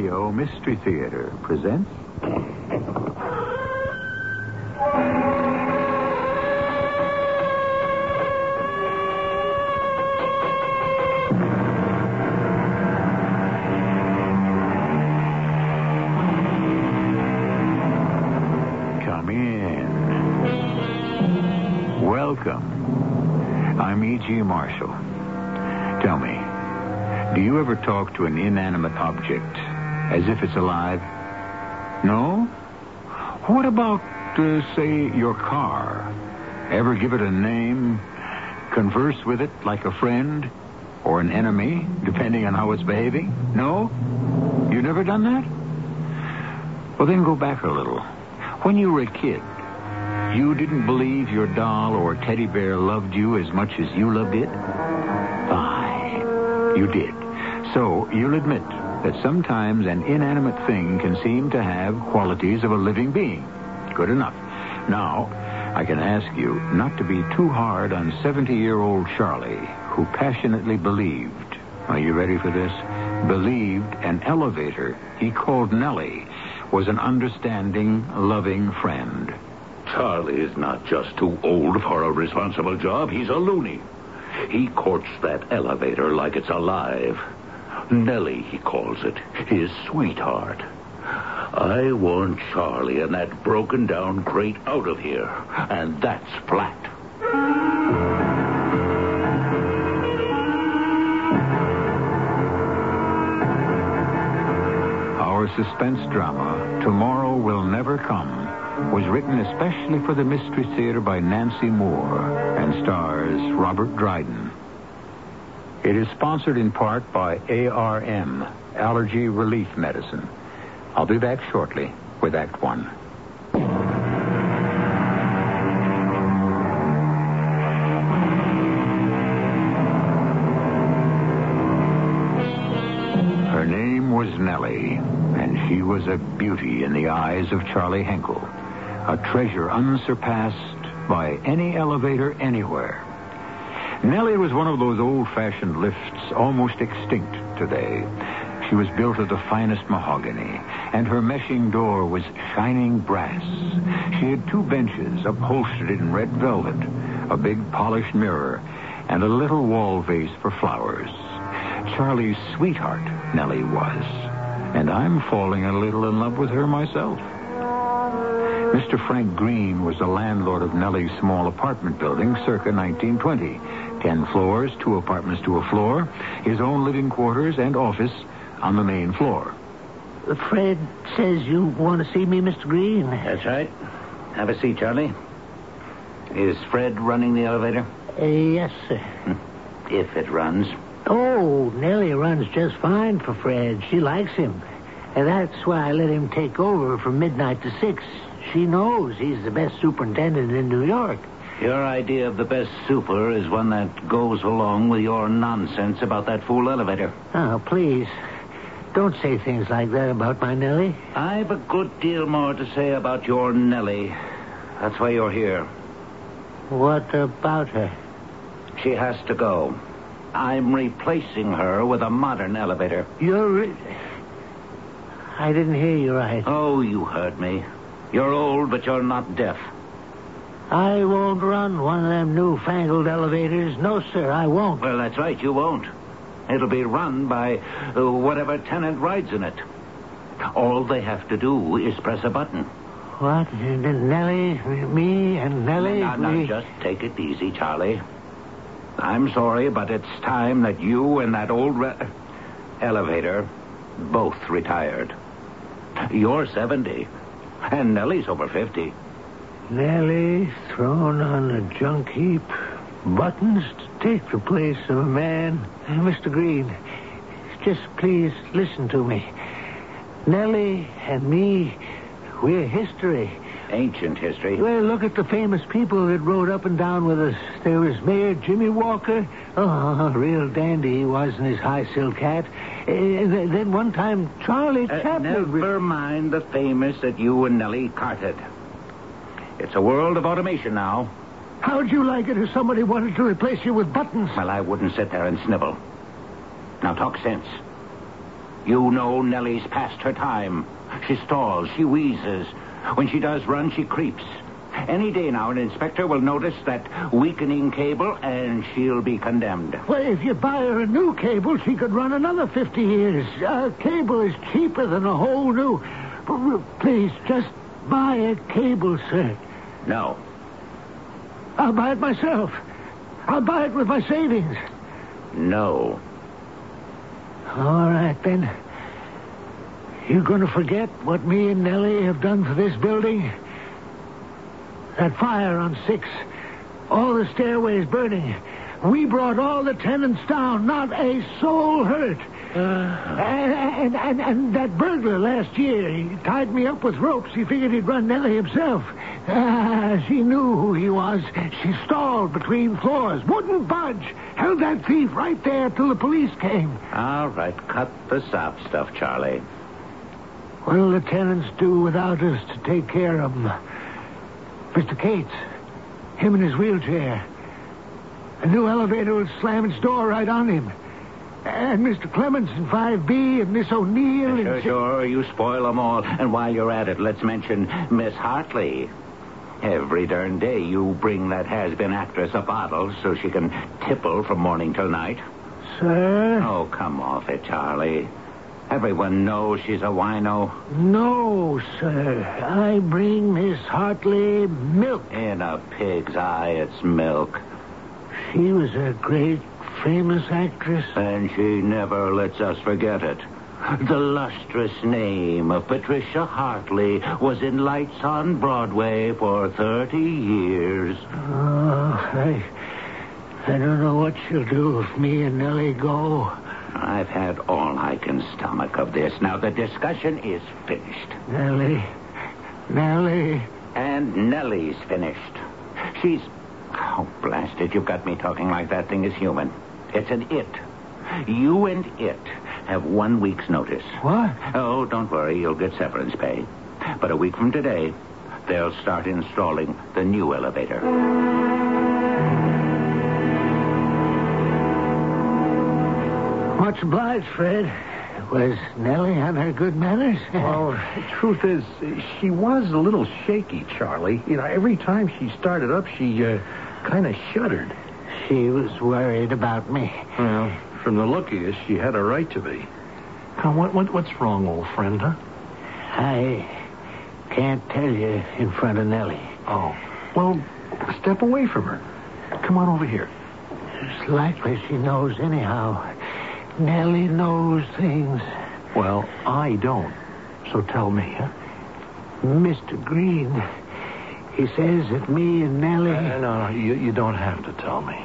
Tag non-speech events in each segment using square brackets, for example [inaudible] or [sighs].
Tokyo Mystery Theater presents. Come in. Welcome. I'm E.G. Marshall. Tell me, do you ever talk to an inanimate object as if it's alive? No? What about, uh, say, your car? Ever give it a name? Converse with it like a friend? Or an enemy, depending on how it's behaving? No? You never done that? Well, then go back a little. When you were a kid, you didn't believe your doll or teddy bear loved you as much as you loved it? Fine. You did. So you'll admit that sometimes an inanimate thing can seem to have qualities of a living being. Good enough. Now, I can ask you not to be too hard on 70 year old Charlie, who passionately believed. Are you ready for this? Believed an elevator he called Nellie was an understanding, loving friend. Charlie is not just too old for a responsible job. He's a loony. He courts that elevator like it's alive. Nellie, he calls it, his sweetheart. I want Charlie and that broken down crate out of here, and that's flat. Our suspense drama, Tomorrow Will Never Come, was written especially for the Mystery Theater by Nancy Moore and stars Robert Dryden. It is sponsored in part by ARM, Allergy Relief Medicine. I'll be back shortly with Act One. Her name was Nellie, and she was a beauty in the eyes of Charlie Henkel, a treasure unsurpassed by any elevator anywhere. Nellie was one of those old-fashioned lifts almost extinct today. She was built of the finest mahogany, and her meshing door was shining brass. She had two benches upholstered in red velvet, a big polished mirror, and a little wall vase for flowers. Charlie's sweetheart, Nellie was. And I'm falling a little in love with her myself. Mr. Frank Green was the landlord of Nellie's small apartment building circa 1920. Ten floors, two apartments to a floor, his own living quarters and office on the main floor. Fred says you want to see me, Mr. Green. That's right. Have a seat, Charlie. Is Fred running the elevator? Uh, yes, sir. If it runs. Oh, Nellie runs just fine for Fred. She likes him. And that's why I let him take over from midnight to six. She knows he's the best superintendent in New York. Your idea of the best super is one that goes along with your nonsense about that fool elevator. Oh, please. Don't say things like that about my Nellie. I've a good deal more to say about your Nellie. That's why you're here. What about her? She has to go. I'm replacing her with a modern elevator. You're. Re- I didn't hear you right. Oh, you heard me. You're old, but you're not deaf. I won't run one of them newfangled elevators. No, sir, I won't. Well, that's right, you won't. It'll be run by uh, whatever tenant rides in it. All they have to do is press a button. What? Nellie, me, and Nellie? Now, now, we- just take it easy, Charlie. I'm sorry, but it's time that you and that old re- elevator both retired. You're 70, and Nellie's over 50. Nellie thrown on a junk heap. Buttons to take the place of a man. Uh, Mr. Green, just please listen to me. Nellie and me, we're history. Ancient history. Well, look at the famous people that rode up and down with us. There was Mayor Jimmy Walker. Oh, a real dandy he was in his high silk hat. Uh, then one time, Charlie Uh, Chaplin. never mind the famous that you and Nellie carted. It's a world of automation now. How'd you like it if somebody wanted to replace you with buttons? Well, I wouldn't sit there and snivel. Now talk sense. You know Nellie's past her time. She stalls, she wheezes. When she does run, she creeps. Any day now, an inspector will notice that weakening cable, and she'll be condemned. Well, if you buy her a new cable, she could run another 50 years. A cable is cheaper than a whole new. Please, just buy a cable, sir. No. I'll buy it myself. I'll buy it with my savings. No. All right, then. You're going to forget what me and Nellie have done for this building? That fire on six. All the stairways burning. We brought all the tenants down. Not a soul hurt. And, and, and, and that burglar last year, he tied me up with ropes. He figured he'd run Nellie himself. Ah, she knew who he was. She stalled between floors, wouldn't budge. Held that thief right there till the police came. All right, cut the sob stuff, Charlie. What'll the tenants do without us to take care of them? Mr. Cates, him in his wheelchair. A new elevator will slam its door right on him. And Mr. Clemens in 5B and Miss O'Neill and... Sure, sure, you spoil them all. And while you're at it, let's mention Miss Hartley. Every darn day you bring that has-been actress a bottle so she can tipple from morning till night. Sir? Oh, come off it, Charlie. Everyone knows she's a wino. No, sir. I bring Miss Hartley milk. In a pig's eye, it's milk. She was a great, famous actress. And she never lets us forget it. The lustrous name of Patricia Hartley was in lights on Broadway for 30 years. Oh, I... I don't know what she'll do if me and Nellie go. I've had all I can stomach of this. Now, the discussion is finished. Nellie. Nellie. And Nellie's finished. She's. Oh, blast it. You've got me talking like that thing is human. It's an it. You and it have one week's notice. What? Oh, don't worry. You'll get severance pay. But a week from today, they'll start installing the new elevator. Much obliged, Fred. Was Nellie on her good manners? [laughs] Well, the truth is, she was a little shaky, Charlie. You know, every time she started up, she uh, kind of shuddered. She was worried about me. Well, from the look of you, she had a right to be. Now, what, what, what's wrong, old friend, huh? I can't tell you in front of Nellie. Oh, well, step away from her. Come on over here. It's likely she knows anyhow. Nellie knows things. Well, I don't. So tell me, huh? Mr. Green, he says that me and Nellie... Uh, no, no, you, you don't have to tell me.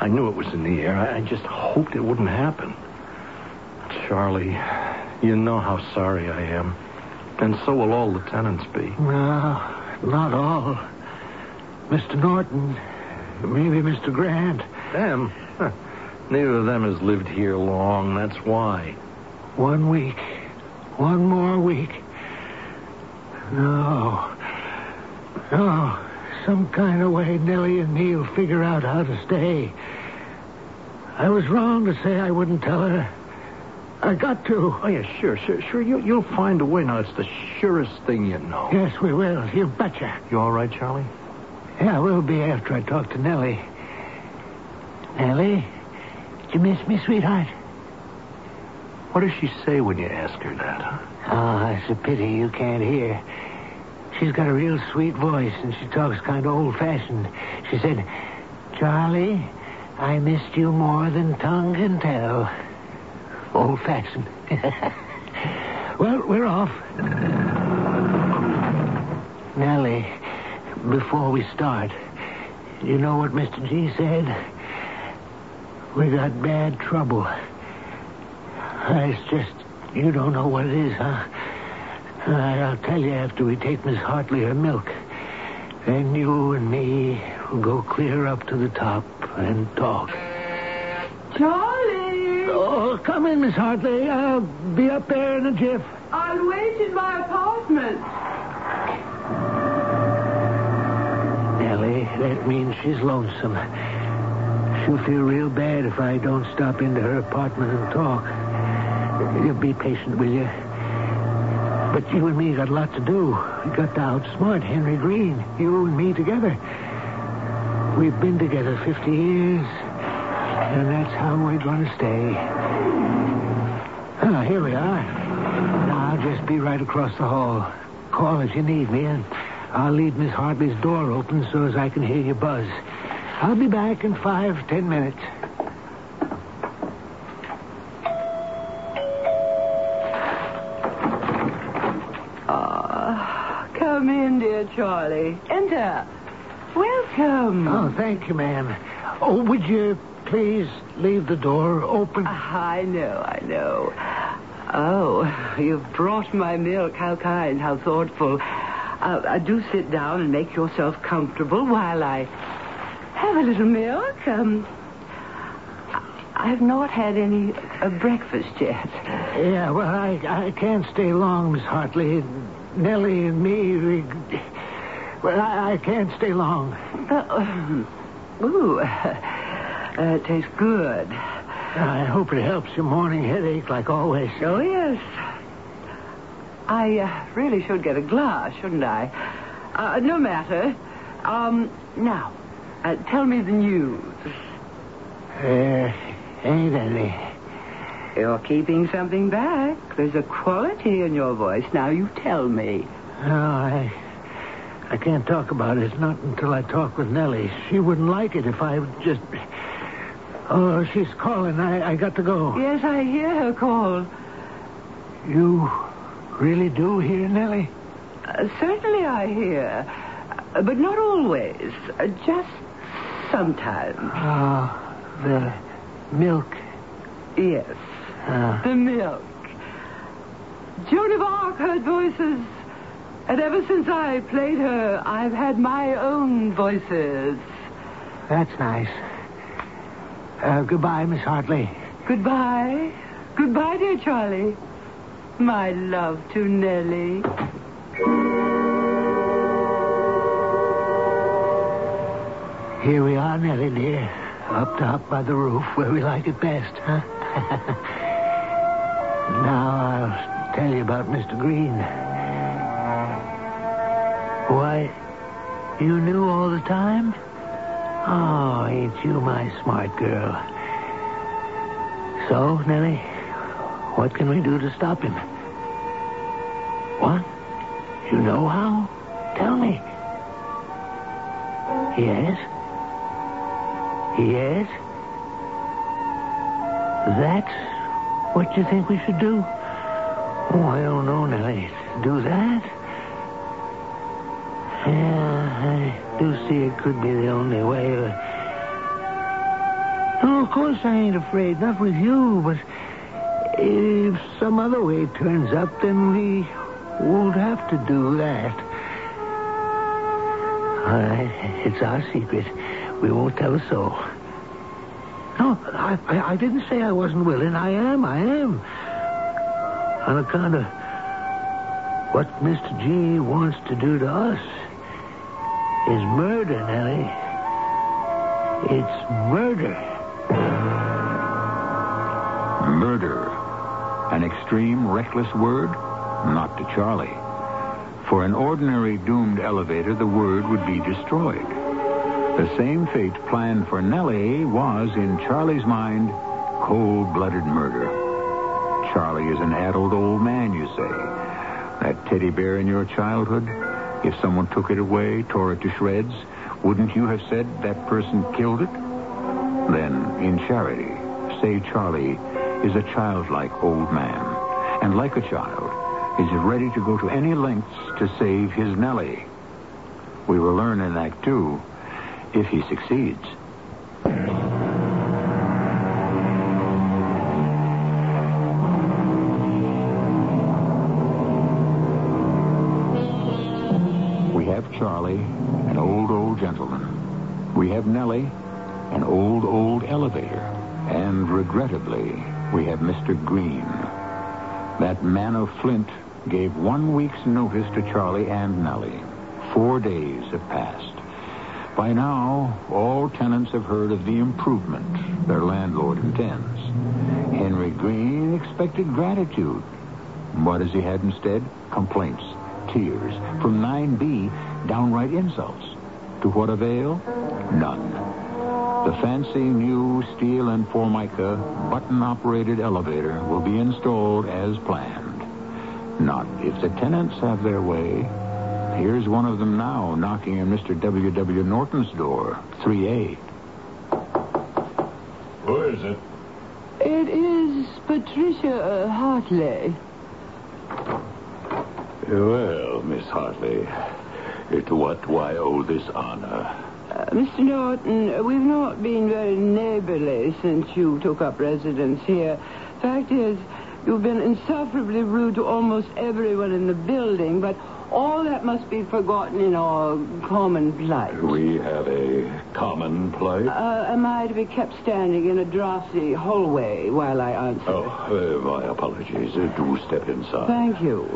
I knew it was in the air. I, I just hoped it wouldn't happen. Charlie, you know how sorry I am. And so will all the tenants be. No, not all. Mr. Norton, maybe Mr. Grant. Them? Huh. Neither of them has lived here long. That's why. One week. One more week. No. No. Some kind of way Nellie and me'll figure out how to stay. I was wrong to say I wouldn't tell her. I got to. Oh, yeah, sure, sure, sure. You, you'll find a way. Now, it's the surest thing you know. Yes, we will. You betcha. You all right, Charlie? Yeah, we'll be after I talk to Nellie. Nellie, Did you miss me, sweetheart? What does she say when you ask her that? huh? Oh, it's a pity you can't hear. She's got a real sweet voice, and she talks kind of old-fashioned. She said, Charlie, I missed you more than tongue can tell. Old-fashioned. [laughs] well, we're off. Nellie, before we start, you know what Mr. G said? We got bad trouble. It's just, you don't know what it is, huh? I'll tell you after we take Miss Hartley her milk. Then you and me will go clear up to the top and talk. Charlie! Oh, come in, Miss Hartley. I'll be up there in a jiff. I'll wait in my apartment. Nellie, that means she's lonesome. She'll feel real bad if I don't stop into her apartment and talk. You'll be patient, will you? But you and me got a lot to do. We got to outsmart Henry Green. You and me together. We've been together 50 years, and that's how we're going to stay. Ah, here we are. Now, I'll just be right across the hall. Call if you need me, and I'll leave Miss Hartley's door open so as I can hear you buzz. I'll be back in five, ten minutes. Charlie. Enter. Welcome. Oh, thank you, ma'am. Oh, would you please leave the door open? I know, I know. Oh, you've brought my milk. How kind, how thoughtful. Uh, uh, do sit down and make yourself comfortable while I have a little milk. Um, I've not had any uh, breakfast yet. Yeah, well, I, I can't stay long, Miss Hartley. Nellie and me, we... Well, I, I can't stay long. Uh, ooh, uh, it tastes good. I hope it helps your morning headache like always. Oh, yes. I uh, really should get a glass, shouldn't I? Uh, no matter. Um, now, uh, tell me the news. There ain't any. You're keeping something back. There's a quality in your voice. Now you tell me. No, I... I can't talk about it. Not until I talk with Nellie. She wouldn't like it if I just... Oh, she's calling. I, I got to go. Yes, I hear her call. You really do hear Nellie? Uh, certainly I hear. Uh, but not always. Uh, just sometimes. Ah, the milk. Yes. Ah. The milk. Joan of Arc heard voices. And ever since I played her, I've had my own voices. That's nice. Uh, goodbye, Miss Hartley. Goodbye. Goodbye, dear Charlie. My love to Nellie. Here we are, Nellie, dear. Up top by the roof where we like it best, huh? [laughs] now I'll tell you about Mr. Green. Why, you knew all the time? Oh, ain't you my smart girl? So, Nellie, what can we do to stop him? What? You know how? Tell me. Yes? Yes? That's what you think we should do? Oh, I don't know, Nellie. Do that? Yeah, I do see it could be the only way. Oh, of course I ain't afraid, not with you, but if some other way turns up, then we won't have to do that. All right, it's our secret. We won't tell a soul. No, I, I, I didn't say I wasn't willing. I am, I am. On account of what Mr. G wants to do to us is murder, Nellie. It's murder. Murder. An extreme, reckless word? Not to Charlie. For an ordinary doomed elevator, the word would be destroyed. The same fate planned for Nellie was, in Charlie's mind, cold-blooded murder. Charlie is an adult old man, you say. That teddy bear in your childhood, if someone took it away, tore it to shreds, wouldn't you have said that person killed it? Then, in charity, say Charlie is a childlike old man, and like a child, is ready to go to any lengths to save his Nellie. We will learn in Act Two if he succeeds. Old. We have Nellie, an old, old elevator. And regrettably, we have Mr. Green. That man of Flint gave one week's notice to Charlie and Nellie. Four days have passed. By now, all tenants have heard of the improvement their landlord intends. Henry Green expected gratitude. What has he had instead? Complaints, tears. From 9B, downright insults. To what avail? None. The fancy new steel and formica button-operated elevator will be installed as planned. Not if the tenants have their way. Here's one of them now knocking on Mr. W. W. Norton's door, 3A. Who is it? It is Patricia uh, Hartley. Well, Miss Hartley, to what do I owe this honor? Uh, Mr. Norton, we've not been very neighborly since you took up residence here. Fact is, you've been insufferably rude to almost everyone in the building, but all that must be forgotten in our common plight. We have a common plight. Uh, am I to be kept standing in a drafty hallway while I answer? Oh, uh, my apologies. Uh, do step inside. Thank you.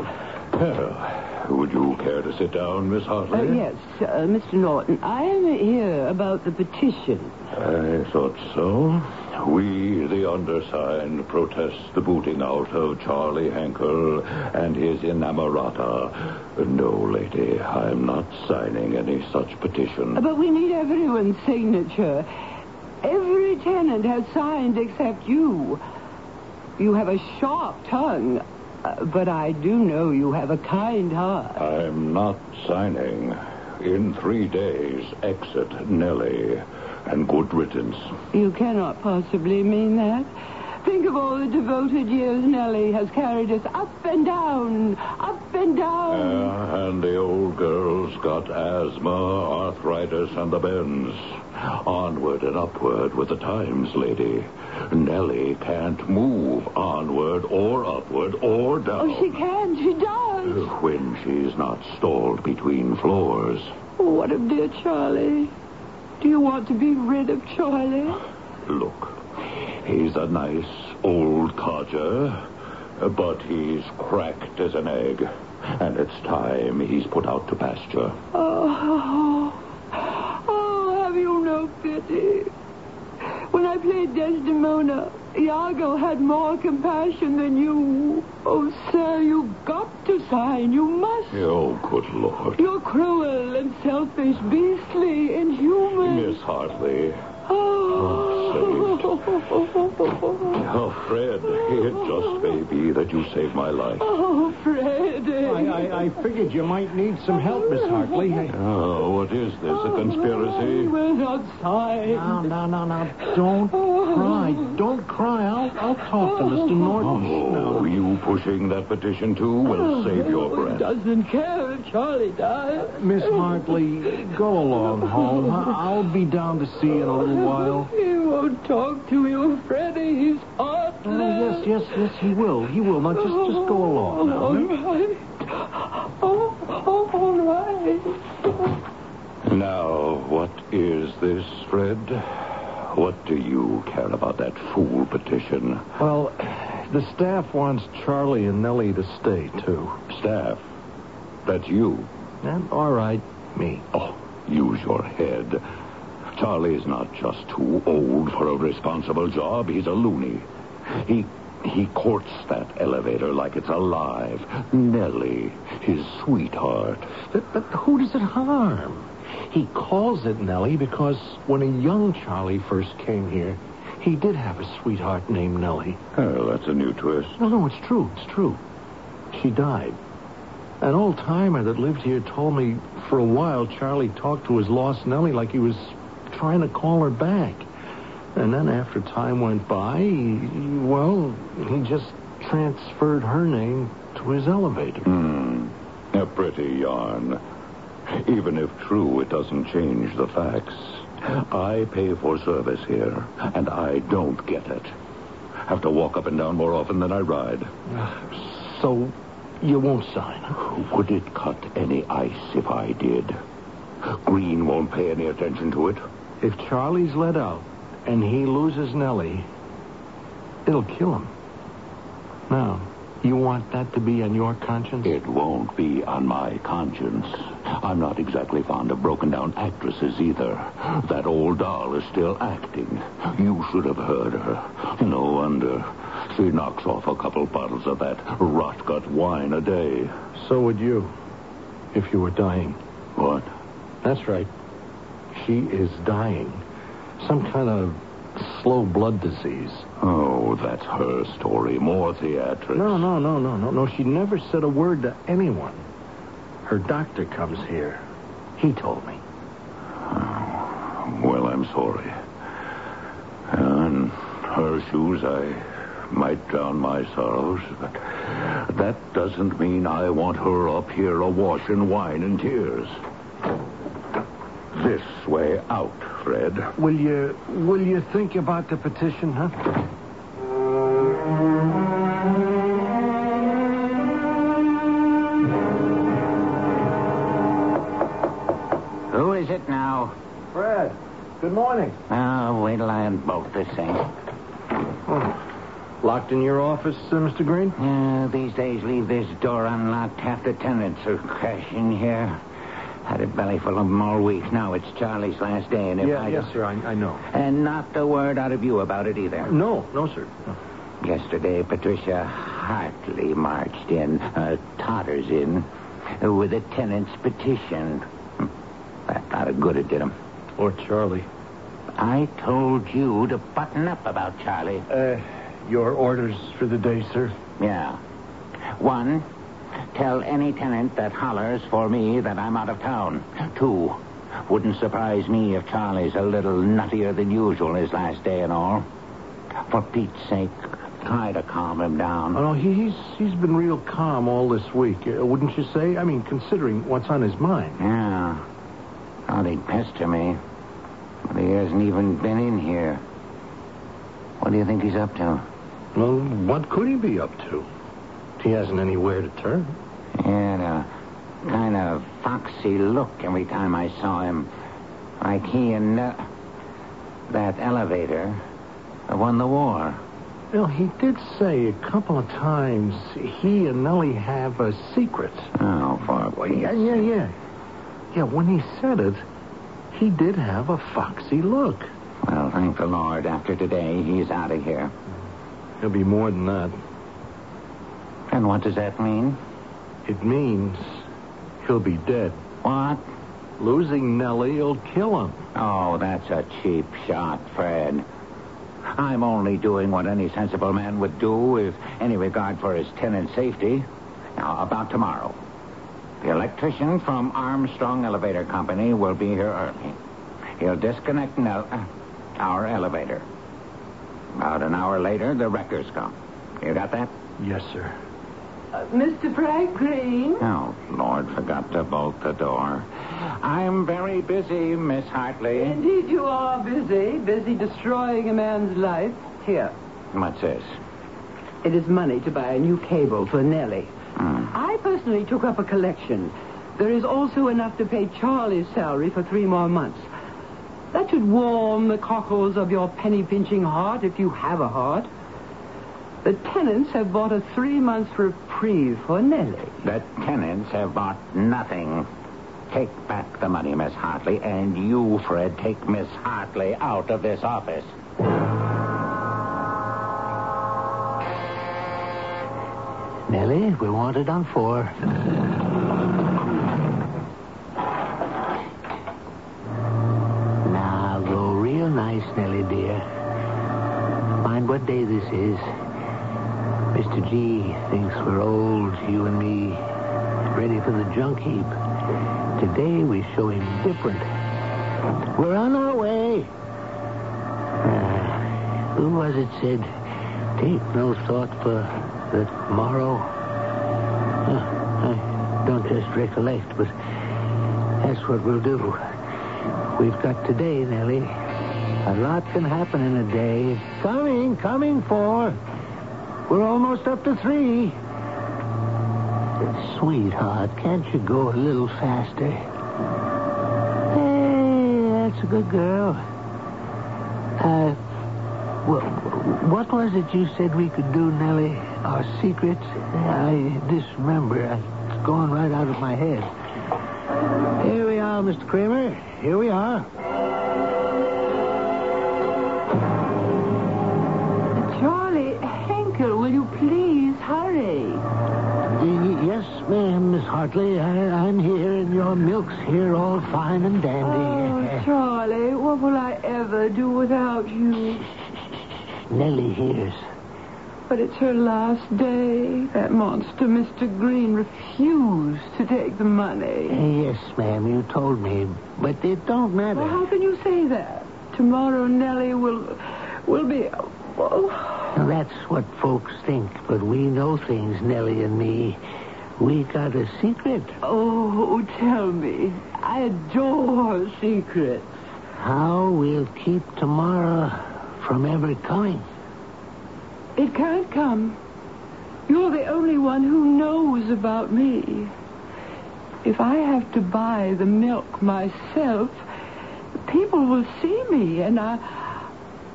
Well, would you care to sit down, Miss Hartley? Uh, yes, uh, Mr. Norton, I am here about the petition. I thought so. We, the undersigned, protest the booting out of Charlie Henkel and his inamorata. No, lady, I'm not signing any such petition. Uh, But we need everyone's signature. Every tenant has signed except you. You have a sharp tongue, uh, but I do know you have a kind heart. I'm not signing. In three days, exit Nellie and good riddance. You cannot possibly mean that. Think of all the devoted years Nellie has carried us up and down, up and down. Uh, and the old girl's got asthma, arthritis, and the bends. Onward and upward with the times, lady. Nellie can't move onward or upward or down. oh, she can, she does. When she's not stalled between floors. What of dear Charlie? Do you want to be rid of Charlie? Look, he's a nice old codger, but he's cracked as an egg. And it's time he's put out to pasture. Oh, oh, oh have you no pity? When I played Desdemona, Iago had more compassion than you. Oh, sir, you've got to sign. You must. Oh, good Lord. You're cruel and selfish, beastly, inhuman. Miss Hartley. Oh, [laughs] Oh, Fred, it just may be that you saved my life. oh, Fred. I, I, I figured you might need some help, Miss Hartley. Oh, oh what is this? A conspiracy? Oh, We're not signed. No, no, no, no. Don't cry. Oh. Don't cry. I'll, I'll talk to Mr. Norton. Oh, you pushing that petition too will save your Who breath. doesn't care if Charlie dies? Miss Hartley, go along home. I'll be down to see you in a little while. He won't talk to you, Freddie. He's heartless. Oh, yes, yes, yes, he will. He will. Now, just, just go oh, along. now. All right. Oh, oh, all right. Now, what is this, Fred? What do you care about that fool petition? Well, the staff wants Charlie and Nellie to stay, too. Staff, that's you. And, all right, me. Oh, use your head. Charlie's not just too old for a responsible job. He's a loony. He he courts that elevator like it's alive. Nellie, his sweetheart. But, but who does it harm? He calls it Nellie because when a young Charlie first came here, He did have a sweetheart named Nellie. Oh, that's a new twist. No, no, it's true. It's true. She died. An old timer that lived here told me for a while Charlie talked to his lost Nellie like he was trying to call her back. And then after time went by, he, well, he just transferred her name to his elevator. Hmm. A pretty yarn. Even if true, it doesn't change the facts. I pay for service here, and I don't get it. Have to walk up and down more often than I ride. So you won't sign? Would it cut any ice if I did? Green won't pay any attention to it. If Charlie's let out and he loses Nellie, it'll kill him. Now, you want that to be on your conscience? It won't be on my conscience. I'm not exactly fond of broken down actresses either. That old doll is still acting. You should have heard her. No wonder. She knocks off a couple bottles of that rot gut wine a day. So would you, if you were dying. What? That's right. She is dying. Some kind of slow blood disease. Oh, that's her story. More theatrics. No, no, no, no, no, no. She never said a word to anyone. Her doctor comes here. He told me. Oh, well, I'm sorry. In her shoes, I might drown my sorrows, but that doesn't mean I want her up here awash in wine and tears. This way out, Fred. Will you will you think about the petition, huh? Who is it now? Fred, good morning. Oh, wait till I unbolt this thing. Locked in your office, uh, Mr. Green? Yeah, these days leave this door unlocked. Half the tenants are crashing here. Had a belly full of them all week. Now it's Charlie's last day, and if yeah, I yes, sir. I, I know. And not a word out of you about it either. No, no, sir. No. Yesterday, Patricia Hartley marched in, uh, totters in, uh, with a tenant's petition. Hmm. That not a good it did him. Or Charlie. I told you to button up about Charlie. Uh, your orders for the day, sir? Yeah. One, tell any tenant that hollers for me that I'm out of town. Two, wouldn't surprise me if Charlie's a little nuttier than usual his last day and all. For Pete's sake, try to calm him down. Oh, no, he, he's he's been real calm all this week, uh, wouldn't you say? I mean, considering what's on his mind. Yeah. Thought he'd pester me. But he hasn't even been in here. What do you think he's up to? Well, what could he be up to? He hasn't anywhere to turn. He had a kind of foxy look every time I saw him. Like he and uh, that elevator won the war. Well, he did say a couple of times he and Nellie have a secret. Oh, for Yeah, yeah, yeah. Yeah, when he said it, he did have a foxy look. Well, thank the Lord. After today, he's out of here. He'll be more than that. And what does that mean? It means he'll be dead. What? Losing Nellie will kill him. Oh, that's a cheap shot, Fred. I'm only doing what any sensible man would do with any regard for his tenant's safety. Now, about tomorrow. The electrician from Armstrong Elevator Company will be here early. He'll disconnect Nell- uh, our elevator. About an hour later, the wreckers come. You got that? Yes, sir. Mr. Frank Green? Oh, Lord, forgot to bolt the door. I'm very busy, Miss Hartley. Indeed, you are busy. Busy destroying a man's life. Here. What's this? It is money to buy a new cable for Nellie. Hmm. I personally took up a collection. There is also enough to pay Charlie's salary for three more months. That should warm the cockles of your penny pinching heart if you have a heart. The tenants have bought a three month reprieve for Nellie. The tenants have bought nothing. Take back the money, Miss Hartley, and you, Fred, take Miss Hartley out of this office. Nellie, we want it on four. Now, go real nice, Nellie, dear. Mind what day this is. Mr. G thinks we're old, you and me, ready for the junk heap. Today we show him different. We're on our way. Uh, who was it said, take no thought for the tomorrow? Uh, I don't just recollect, but that's what we'll do. We've got today, Nellie. A lot can happen in a day. Coming, coming, four. We're almost up to three. Sweetheart, can't you go a little faster? Hey, that's a good girl. Uh, wh- what was it you said we could do, Nellie? Our secrets? I disremember. It's gone right out of my head. Here we are, Mr. Kramer. Here we are. Ma'am, Hartley. I- I'm here, and your milk's here, all fine and dandy. Oh. Charlie, what will I ever do without you? Nellie hears. But it's her last day. That monster, Mr. Green, refused to take the money. Yes, ma'am, you told me, but it don't matter. Well, how can you say that? Tomorrow Nellie will will be oh, Now, that's what folks think, but we know things, Nellie and me. We got a secret. oh tell me. I adore secrets. How we'll keep tomorrow from ever coming. It can't come. You're the only one who knows about me. If I have to buy the milk myself, people will see me, and I.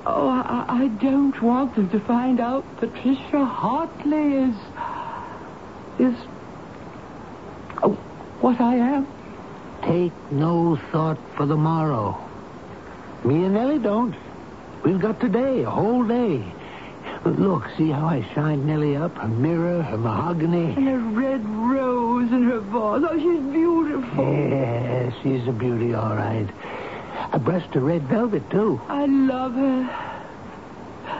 Oh, I, I don't want them to find out Patricia Hartley is. is. What I am. Take no thought for the morrow. Me and Nellie don't. We've got today, a whole day. But look, see how I shined Nellie up? Her mirror, her mahogany. And her red rose in her vase. Oh, she's beautiful. Yeah, she's a beauty, all right. I brushed her red velvet, too. I love her.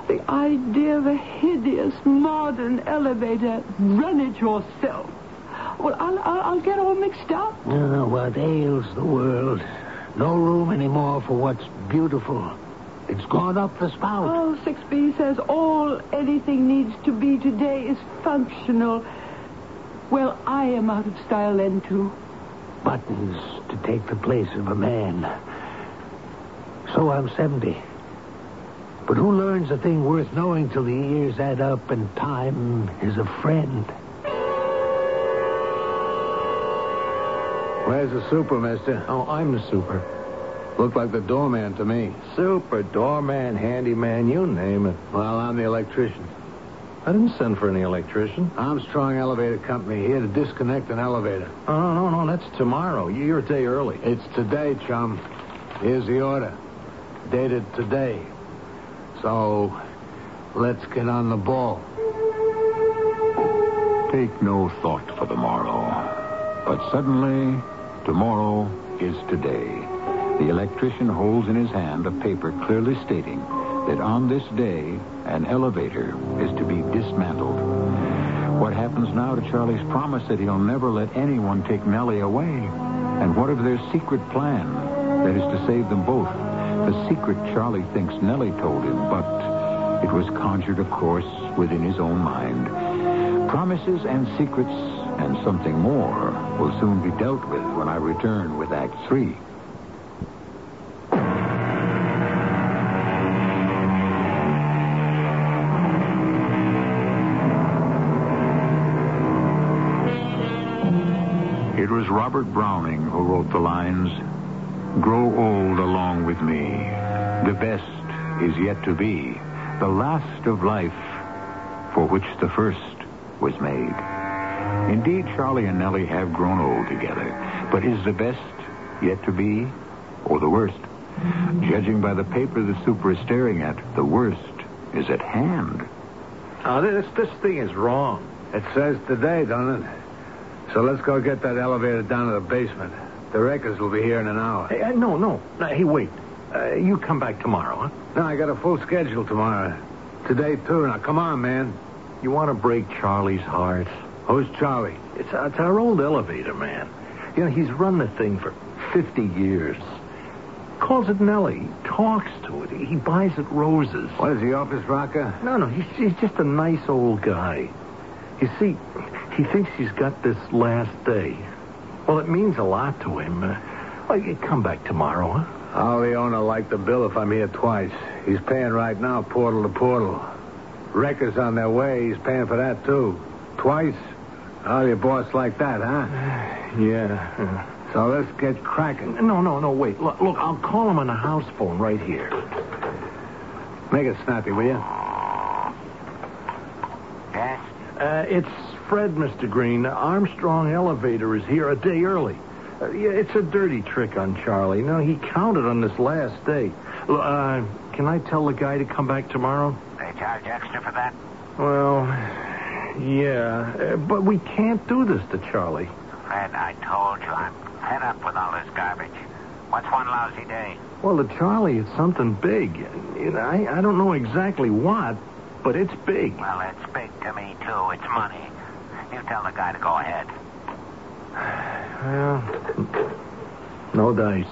The idea of a hideous modern elevator. Run it yourself. Well, I'll, I'll, I'll get all mixed up. Oh, what ails the world? No room anymore for what's beautiful. It's gone up the spout. Oh, 6B says all anything needs to be today is functional. Well, I am out of style then, too. Buttons to take the place of a man. So I'm 70. But who learns a thing worth knowing till the years add up and time is a friend? Where's the super, mister? Oh, I'm the super. Looked like the doorman to me. Super, doorman, handyman, you name it. Well, I'm the electrician. I didn't send for any electrician. Armstrong Elevator Company, here to disconnect an elevator. Oh, no, no, no, that's tomorrow. You're a day early. It's today, chum. Here's the order. Dated today. So, let's get on the ball. Take no thought for the morrow. But suddenly, tomorrow is today. The electrician holds in his hand a paper clearly stating that on this day, an elevator is to be dismantled. What happens now to Charlie's promise that he'll never let anyone take Nellie away? And what of their secret plan? That is to save them both. The secret Charlie thinks Nellie told him, but it was conjured, of course, within his own mind. Promises and secrets and something more will soon be dealt with when I return with Act Three. It was Robert Browning who wrote the lines Grow old along with me. The best is yet to be. The last of life for which the first was made. Indeed, Charlie and Nellie have grown old together. But is the best yet to be or the worst? Judging by the paper the super is staring at, the worst is at hand. Oh, this, this thing is wrong. It says today, don't it? So let's go get that elevator down to the basement. The wreckers will be here in an hour. Hey, uh, no, no. no. Hey, wait. Uh, you come back tomorrow, huh? No, I got a full schedule tomorrow. today, too. Now, come on, man. You want to break Charlie's heart? Who's Charlie? It's, it's our old elevator man. You know, he's run the thing for 50 years. Calls it Nellie. Talks to it. He buys it roses. What is he, office rocker? No, no, he's, he's just a nice old guy. You see, he thinks he's got this last day. Well, it means a lot to him. Uh, well, you come back tomorrow, huh? I'll the owner like the bill if I'm here twice. He's paying right now, portal to portal. Wreckers on their way. He's paying for that, too. Twice? Oh, your boss like that, huh? Yeah. [sighs] yeah. So let's get cracking. No, no, no, wait. Look, look, I'll call him on the house phone right here. Make it snappy, will you? Yes? Uh, it's Fred, Mr. Green. Armstrong Elevator is here a day early. Uh, yeah, it's a dirty trick on Charlie. No, he counted on this last day. Uh, can I tell the guy to come back tomorrow? They charge extra for that? Well, yeah, uh, but we can't do this to Charlie. Fred, I told you I'm fed up with all this garbage. What's one lousy day? Well, to Charlie, it's something big. You know, I, I don't know exactly what, but it's big. Well, it's big to me, too. It's money. You tell the guy to go ahead. [sighs] Well, no dice.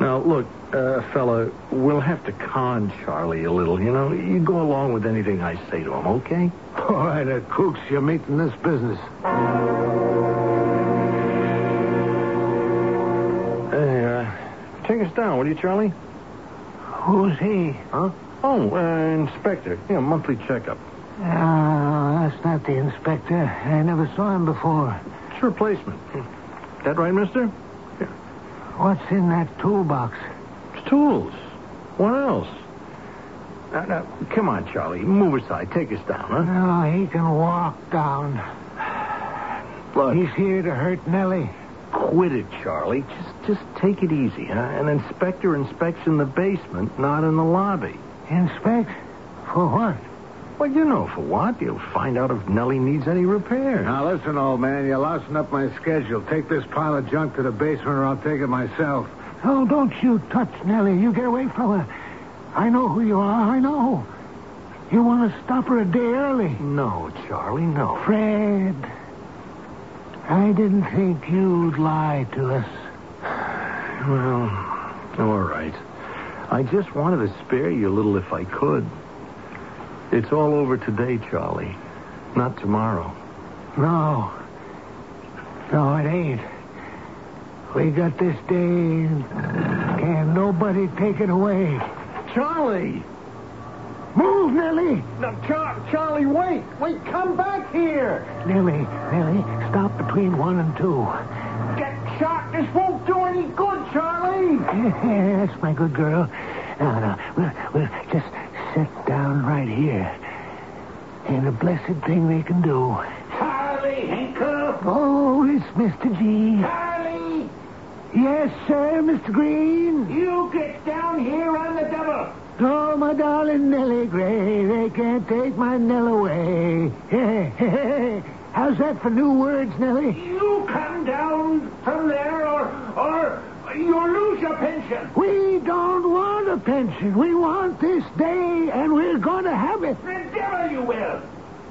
Now, look, uh, fella, we'll have to con Charlie a little, you know. You go along with anything I say to him, okay? [laughs] All right, uh, Kooks, you're meeting this business. Hey, uh, take us down, will you, Charlie? Who's he? Huh? Oh, uh, inspector. Yeah, monthly checkup. Ah, that's not the inspector. I never saw him before. It's replacement. That right, mister? What's in that toolbox? It's tools. What else? Now, now, come on, Charlie. Move aside. Take us down, huh? No, he can walk down. Look, He's here to hurt Nellie. quit it, Charlie. Just, just take it easy, huh? An inspector inspects in the basement, not in the lobby. Inspect? For what? Well, you know for what. You'll find out if Nellie needs any repair. Now, listen, old man. You're lousing up my schedule. Take this pile of junk to the basement or I'll take it myself. Oh, don't you touch Nellie. You get away from her. I know who you are. I know. You want to stop her a day early. No, Charlie, no. Fred, I didn't think you'd lie to us. [sighs] Well, all right. I just wanted to spare you a little if I could. It's all over today, Charlie. Not tomorrow. No. No, it ain't. We got this day. Can't nobody take it away. Charlie! Move, Nellie! No, Char- Charlie, wait! Wait, come back here! Nellie, Nellie, stop between one and two. Get shot! This won't do any good, Charlie! [laughs] yes, my good girl. Now, now, we'll, we'll just sit down right here. Ain't a blessed thing they can do. Charlie Hinkle! Oh, it's Mr. G. Charlie! Yes, sir, Mr. Green. You get down here on the double! Oh, my darling Nellie Gray, they can't take my Nell away. Hey, hey, hey. How's that for new words, Nellie? You come down from there or, or you'll lose your pension. We don't want a pension. We want this day, and we're going to have it. The devil you will!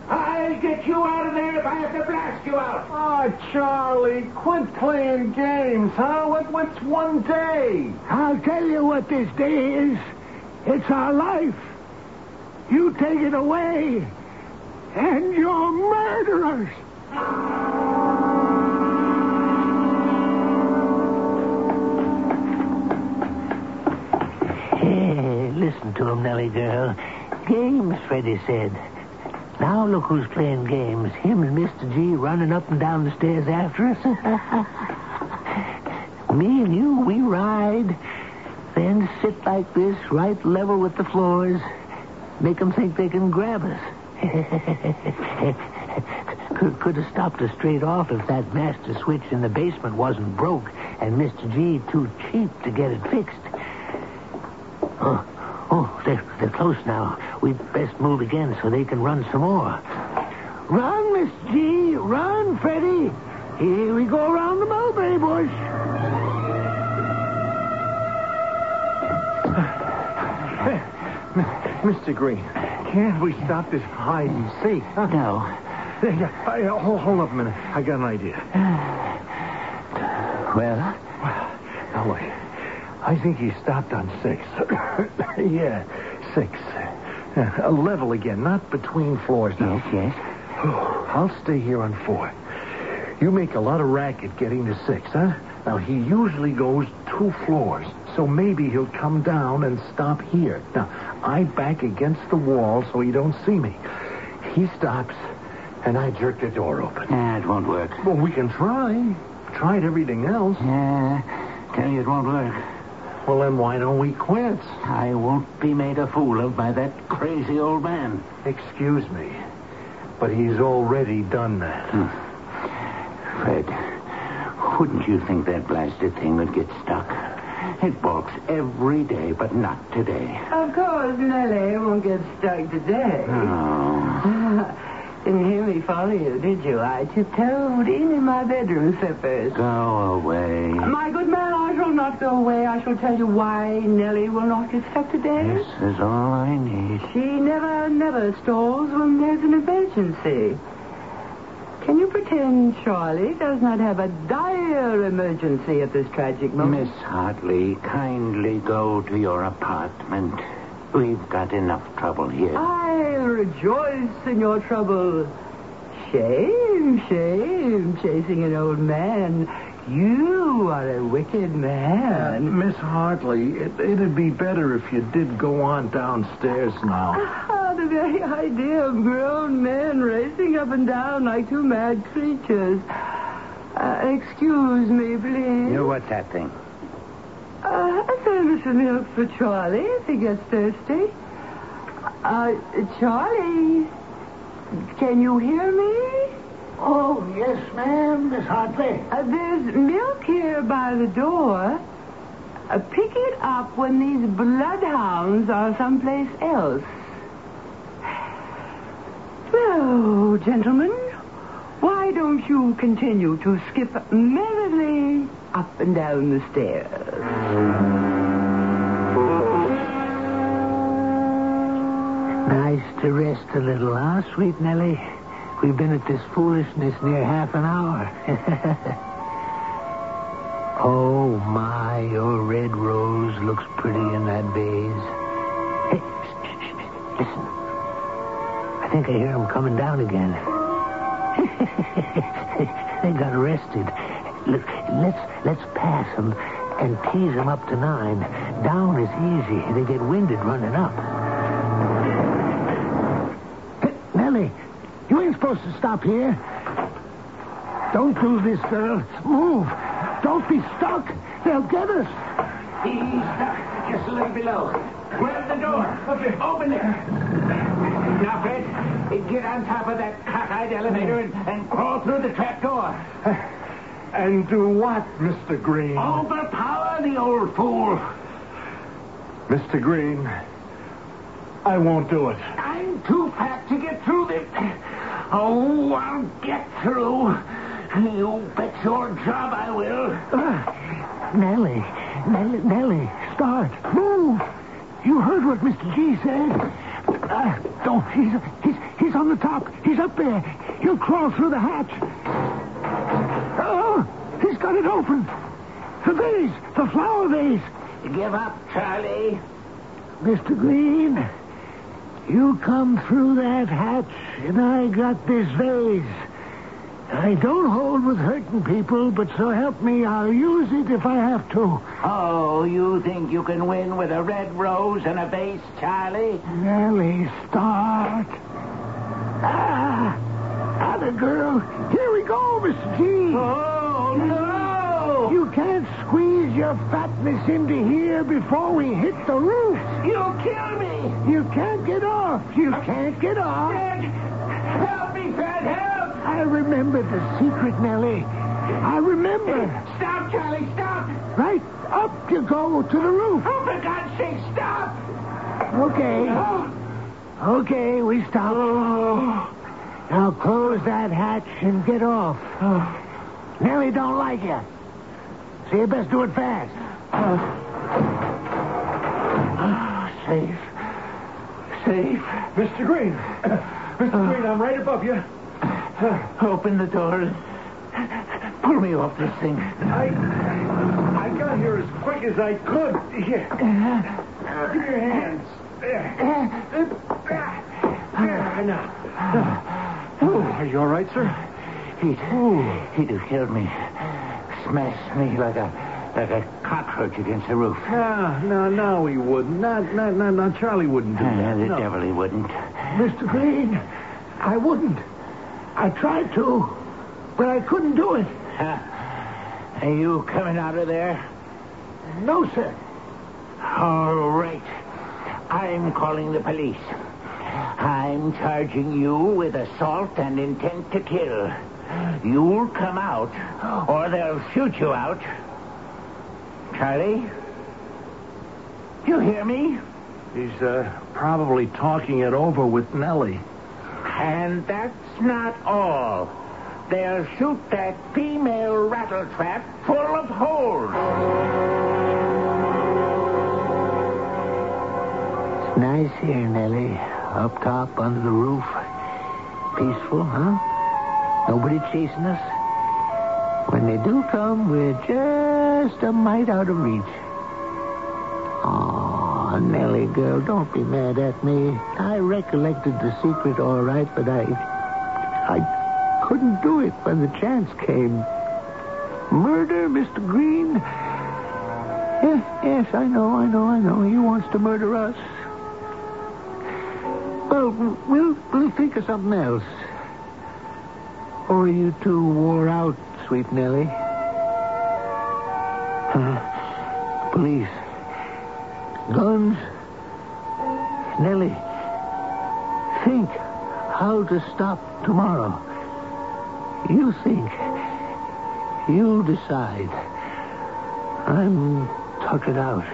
I'll get you out of there if I have to blast you out. Oh, Charlie, quit playing games, huh? What, what's one day? I'll tell you what this day is. It's our life. You take it away, and you're murderers. Listen to him, Nellie girl. Games, Freddie said. Now look who's playing games. Him and Mr. G running up and down the stairs after us. [laughs] Me and you, we ride. Then sit like this, right level with the floors. Make 'em think they can grab us. [laughs] could, could have stopped us straight off if that master switch in the basement wasn't broke and Mr. G too cheap to get it fixed. Oh, they're, they're close now. We'd best move again so they can run some more. Run, Miss G. Run, Freddie. Here we go around the mulberry bush. [laughs] Mr. Green, Can't we stop this hide and seek? Huh? No. Hey, hey, uh, hold, hold up a minute. I got an idea. [sighs] Well, Now, look. I think he stopped on six. [coughs] yeah, six. Uh, a level again, not between floors now. yes, yes. [sighs] I'll stay here on four. You make a lot of racket getting to six, huh? Now, he usually goes two floors, so maybe he'll come down and stop here. Now, I back against the wall so he don't see me. He stops, and I jerk the door open. Ah, it won't work. Well, we can try. Tried everything else. Yeah, tell you it won't work. Well, then why don't we quit? I won't be made a fool of by that crazy old man. Excuse me, but he's already done that. Hmm. Fred, wouldn't you think that blasted thing would get stuck? It balks every day, but not today. Of course, Nellie won't get stuck today. Oh, [laughs] Didn't hear me follow you, did you? I tiptoed in in my bedroom slippers. go away. My good man, I shall not go away. I shall tell you why Nellie will not get stuck today. This is all I need. She never, never stalls when there's an emergency. Can you pretend Charlie does not have a dire emergency at this tragic moment? Miss Hartley, kindly go to your apartment. We've got enough trouble here. I rejoice in your trouble. Shame, shame, chasing an old man. You are a wicked man. Miss Hartley, it, it'd be better if you did go on downstairs now. Ah, the very idea of grown men racing up and down like two mad creatures. Uh, excuse me, please. You, what's that thing? Uh, a thermos of milk for Charlie if he gets thirsty. Uh, Charlie, can you hear me? Oh, yes, ma'am, Miss Hartley. Uh, there's milk here by the door. Uh, pick it up when these bloodhounds are someplace else. [sighs] Well, gentlemen, why don't you continue to skip merrily up and down the stairs? Nice to rest a little, huh, sweet Nellie? We've been at this foolishness near half an hour. [laughs] oh, my, your red rose looks pretty in that vase. Hey, listen. I think I hear them coming down again. [laughs] they got arrested. Look, let's let's pass them and tease them up to nine. Down is easy. They get winded running up. Supposed to stop here. Don't do this, girl. Move. Don't be stuck. They'll get us. He's stuck just a little below. Grab the door. Okay. Open it. Now, Fred, get on top of that cockeyed elevator and, and crawl through the trap door. And do what, Mr. Green? Overpower the old fool. Mr. Green, I won't do it. I'm too fat to get through. Oh, I'll get through. You bet your job I will. Ah, Nellie, Nellie, Nellie, start. Move. You heard what Mr. G said. Uh, don't. He's, he's, he's on the top. He's up there. He'll crawl through the hatch. Oh, he's got it open. The vase, the flower vase. Give up, Charlie. Mr. Green, you come through that hatch, and I got this vase. I don't hold with hurting people, but so help me, I'll use it if I have to. Oh, you think you can win with a red rose and a vase, Charlie? Nellie, start. Ah, atta girl. Here we go, Mr. G. Oh, no! You can't squeeze your fatness into here before we hit the roof. You'll kill me! You can't get off. You can't get off. Fred! Help me, Fred, help! I remember the secret, Nellie. I remember. Stop, Charlie, stop! Right up you go to the roof. Oh, for God's sake, stop! Okay. Oh, Okay, we stop. Oh. Now close that hatch and get off. Oh. Nellie don't like you. So you best do it fast. Ah, safe. safe. Mr. Green. [coughs] Mr. Green, I'm right above you. Open the door. Pull me off this thing. I I got here as quick as I could. Here. Give me your hands. There. There, now. Oh, are you all right, sir? He'd, he'd have killed me. Smashed me like a like a cockroach against the roof. No, no, no, he wouldn't. Not, not, not, no. Charlie wouldn't do Ah, that. the no. devil he wouldn't. Mr. Green, I wouldn't. I tried to, but I couldn't do it. Are you coming out of there? No, sir. All right. I'm calling the police. I'm charging you with assault and intent to kill. You'll come out, or they'll shoot you out. Charlie? You hear me? He's uh, probably talking it over with Nellie. And that's not all. They'll shoot that female rattletrap full of holes. It's nice here, Nellie. Up top, under the roof. Peaceful, huh? Nobody chasing us. When they do come, we're just a mite out of reach. Aw, Nellie, girl, don't be mad at me. I recollected the secret all right, but I... I couldn't do it when the chance came. Murder, Mr. Green? Yes, yes, I know, I know, I know. He wants to murder us. Well, we'll, we'll think of something else. Or are you too wore out, sweet Nellie? Huh? Police. Guns. Nellie, think how to stop tomorrow. You think. You decide. I'm tuckered out.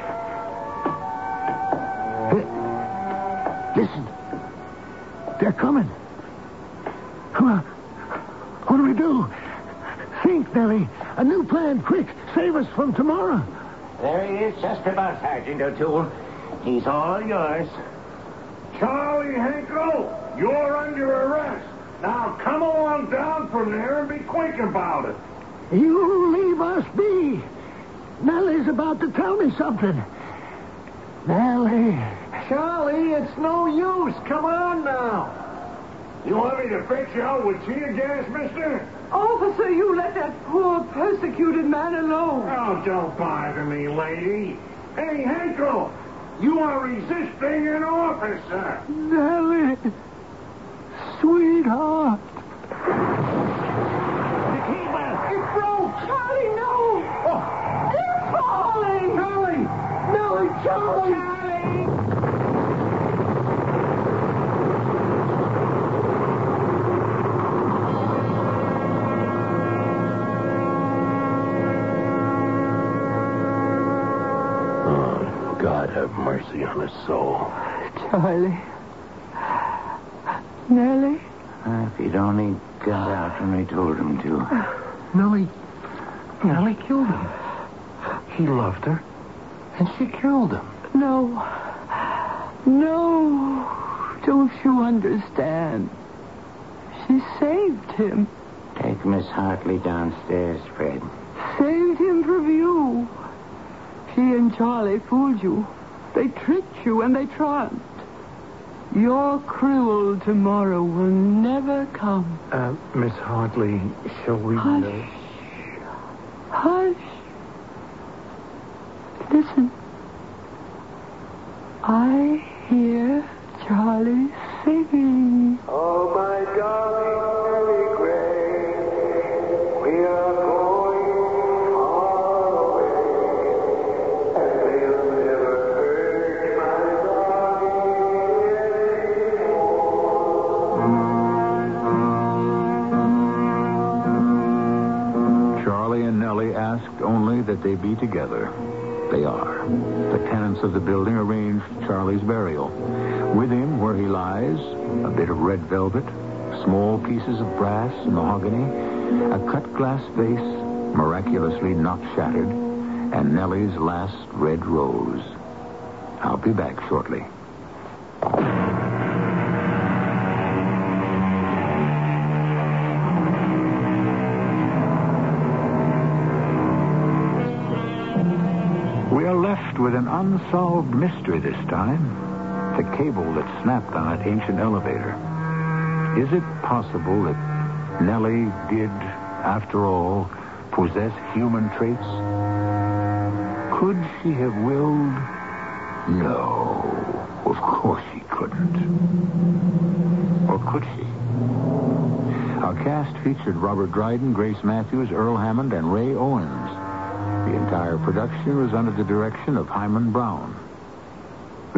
Listen. They're coming. Come on. What do we do? Think, Nellie. A new plan, quick. Save us from tomorrow. There he is, just about, Sergeant O'Toole. He's all yours. Charlie Henkel, you're under arrest. Now come on down from there and be quick about it. You leave us be. Nellie's about to tell me something. Nellie. Charlie, it's no use. Come on now. You want me to fix you out with tear gas, mister? Officer, you let that poor persecuted man alone. Oh, don't bother me, lady. Hey, Henkel, you are resisting an officer. Nellie. Sweetheart. It broke. Charlie, no. Oh. They're falling. Nellie. Nellie, Charlie. Oh, mercy on his soul. Charlie. Nellie. Uh, if he'd only got out when I told him to. Nellie. Nellie killed him. He loved her, and she killed him. No. No. Don't you understand? She saved him. Take Miss Hartley downstairs, Fred. Saved him from you. She and Charlie fooled you. They tricked you and they triumphed. Your cruel tomorrow will never come. Uh, Miss Hartley, shall we... Hush. Hush. Listen. I hear Charlie singing. Oh, velvet, small pieces of brass, mahogany, a cut glass vase miraculously not shattered, and Nellie's last red rose. I'll be back shortly. We are left with an unsolved mystery this time the cable that snapped on that ancient elevator. Is it possible that Nellie did, after all, possess human traits? Could she have willed? No, of course she couldn't. Or could she? Our cast featured Robert Dryden, Grace Matthews, Earl Hammond, and Ray Owens. The entire production was under the direction of Himan Brown.